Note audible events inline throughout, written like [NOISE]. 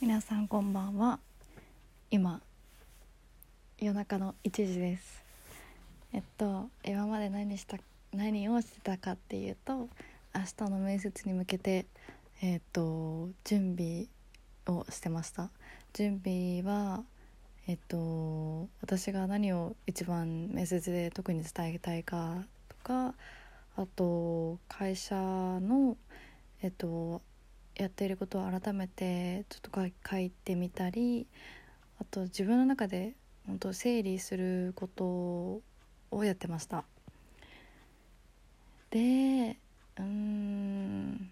皆さんこんばんは。今夜中の1時です。えっと今まで何した何をしてたかっていうと明日の面接に向けてえっと準備をしてました。準備はえっと私が何を一番面接で特に伝えたいかとかあと会社のえっとやっていることを改めてちょっと書いてみたりあと自分の中で本当整理することをやってました。でうん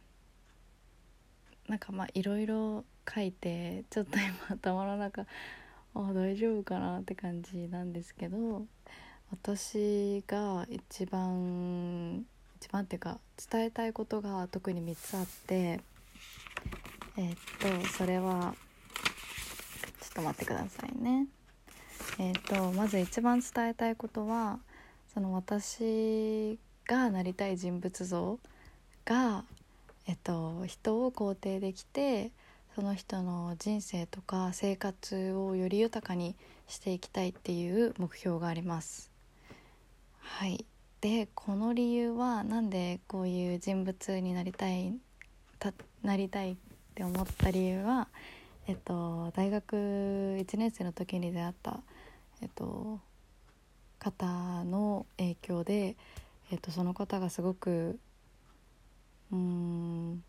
なんかまあいろいろ書いてちょっと今頭の中あ大丈夫かなって感じなんですけど私が一番一番っていうか伝えたいことが特に3つあってえー、っとそれはちょっと待ってくださいね。えー、っとまず一番伝えたいことはその私がなりたい人物像がえっと人を肯定できてその人の人生とか生活をより豊かにしていきたいっていう目標があります。はい。でこの理由は何でこういう人物になりたいなりたいって思った理由は、えっと、大学1年生の時に出会った、えっと、方の影響で、えっと、その方がすごくうん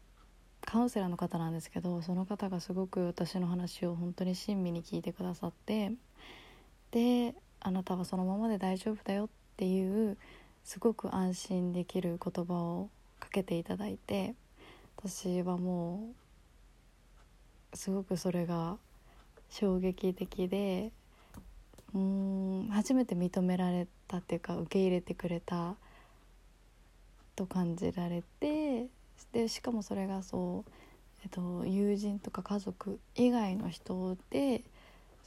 カウンセラーの方なんですけどその方がすごく私の話を本当に親身に聞いてくださってであなたはそのままで大丈夫だよっていうすごく安心できる言葉をかけていただいて私はもうすごくそれが衝撃的でうん初めて認められたっていうか受け入れてくれたと感じられてでしかもそれがそう、えっと、友人とか家族以外の人で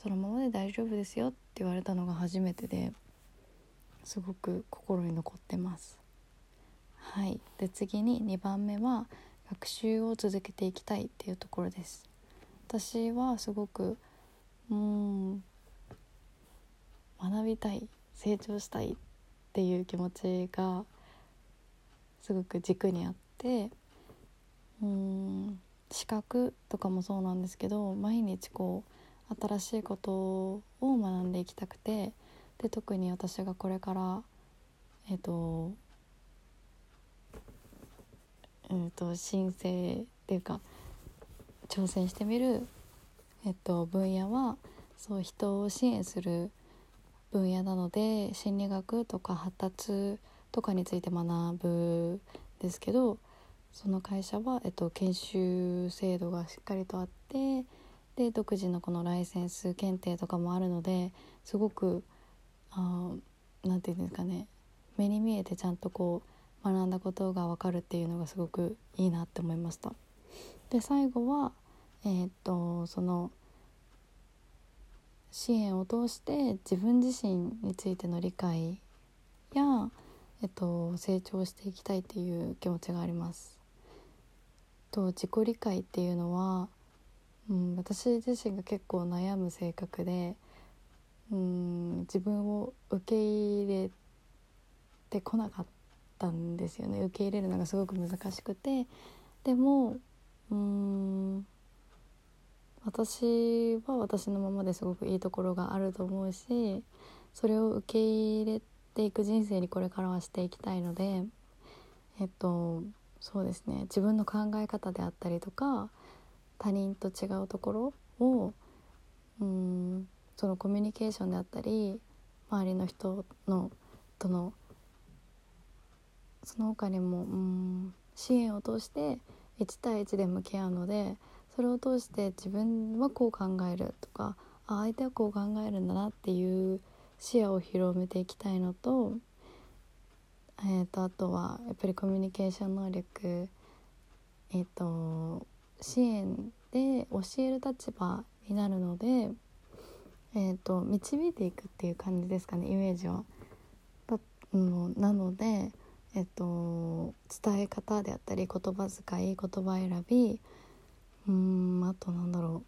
そのままで大丈夫ですよって言われたのが初めてですごく心に残ってます。はい、で次に2番目は学習を続けていきたいっていうところです私はすごくうん学びたい成長したいっていう気持ちがすごく軸にあってうん資格とかもそうなんですけど毎日こう新しいことを学んでいきたくてで特に私がこれからえっ、ー、とうんと申請っていうか挑戦してみる、えっと、分野はそう人を支援する分野なので心理学とか発達とかについて学ぶですけどその会社は、えっと、研修制度がしっかりとあってで独自のこのライセンス検定とかもあるのですごく何て言うんですかね目に見えてちゃんとこう学んだことが分かるっていうのがすごくいいなって思いました。で最後は、えー、っとその支援を通して自分自身についての理解や、えっと、成長していきたいっていう気持ちがあります。と自己理解っていうのは、うん、私自身が結構悩む性格で、うん、自分を受け入れてこなかったんですよね受け入れるのがすごく難しくてでもうん。私は私のままですごくいいところがあると思うしそれを受け入れていく人生にこれからはしていきたいのでえっとそうですね。自分の考え方であったりとか他人と違うところをうんそのコミュニケーションであったり周りの人のとのその他にもうん支援を通して1対1で向き合うのでそれを通して自分はこう考えるとかあ相手はこう考えるんだなっていう視野を広めていきたいのと,、えーと、あとはやっぱりコミュニケーション能力え、ー、と支援で教える立場になるので、えーと、導いていくっていう感じですかねイメージは。だのなのでえっと、伝え方であったり言葉遣い言葉選びうんあとなんだろう。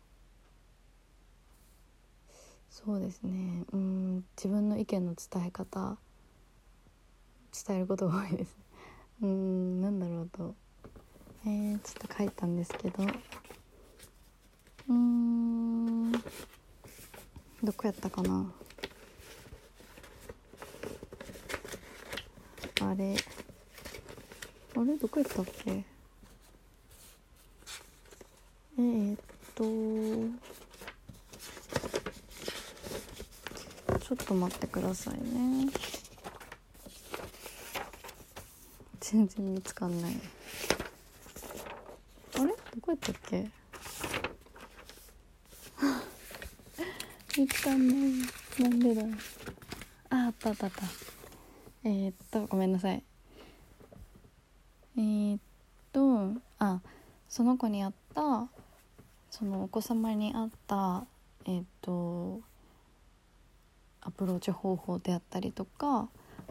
そうですね。うん自分の意見の伝え方伝えることが多いです。[LAUGHS] うんなんだろうと。えー、ちょっと書いたんですけど。うんどこやったかな。あれ。あれ？どこやったっけ？えー、っとちょっと待ってくださいね。全然見つかんない。あれ？どこやったっけ？見つかんない。なんでだああったあったあった。えー、っとごめんなさい。えー、っとあその子にあったそのお子様に合ったえっ、とアプローチ方法であったりとか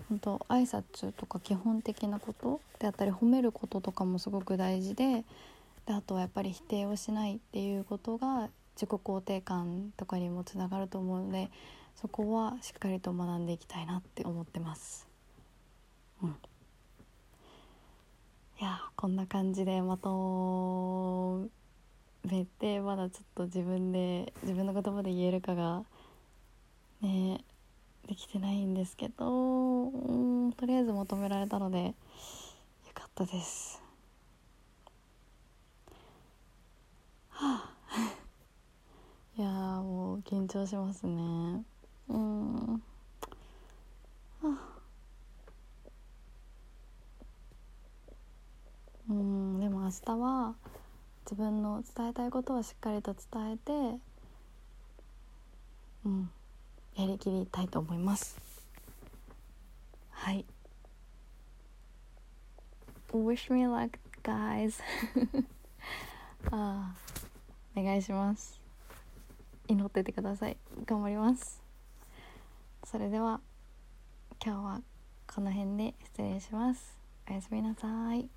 本当挨拶とか基本的なことであったり褒めることとかもすごく大事でであとはやっぱり否定をしないっていうことが自己肯定感とかにもつながると思うのでそこはしっかりと学んでいきたいなって思ってます。うんいやこんな感じでまとめてまだちょっと自分で自分の言葉で言えるかがねできてないんですけどうんとりあえず求められたのでよかったです。はあ。[LAUGHS] いやもう緊張しますね。うんはあうんでも明日は自分の伝えたいことをしっかりと伝えてうんやりきりたいと思います。はい。Wish me luck guys. [LAUGHS] ああお願いします。祈っててください。頑張ります。それでは今日はこの辺で失礼します。おやすみなさい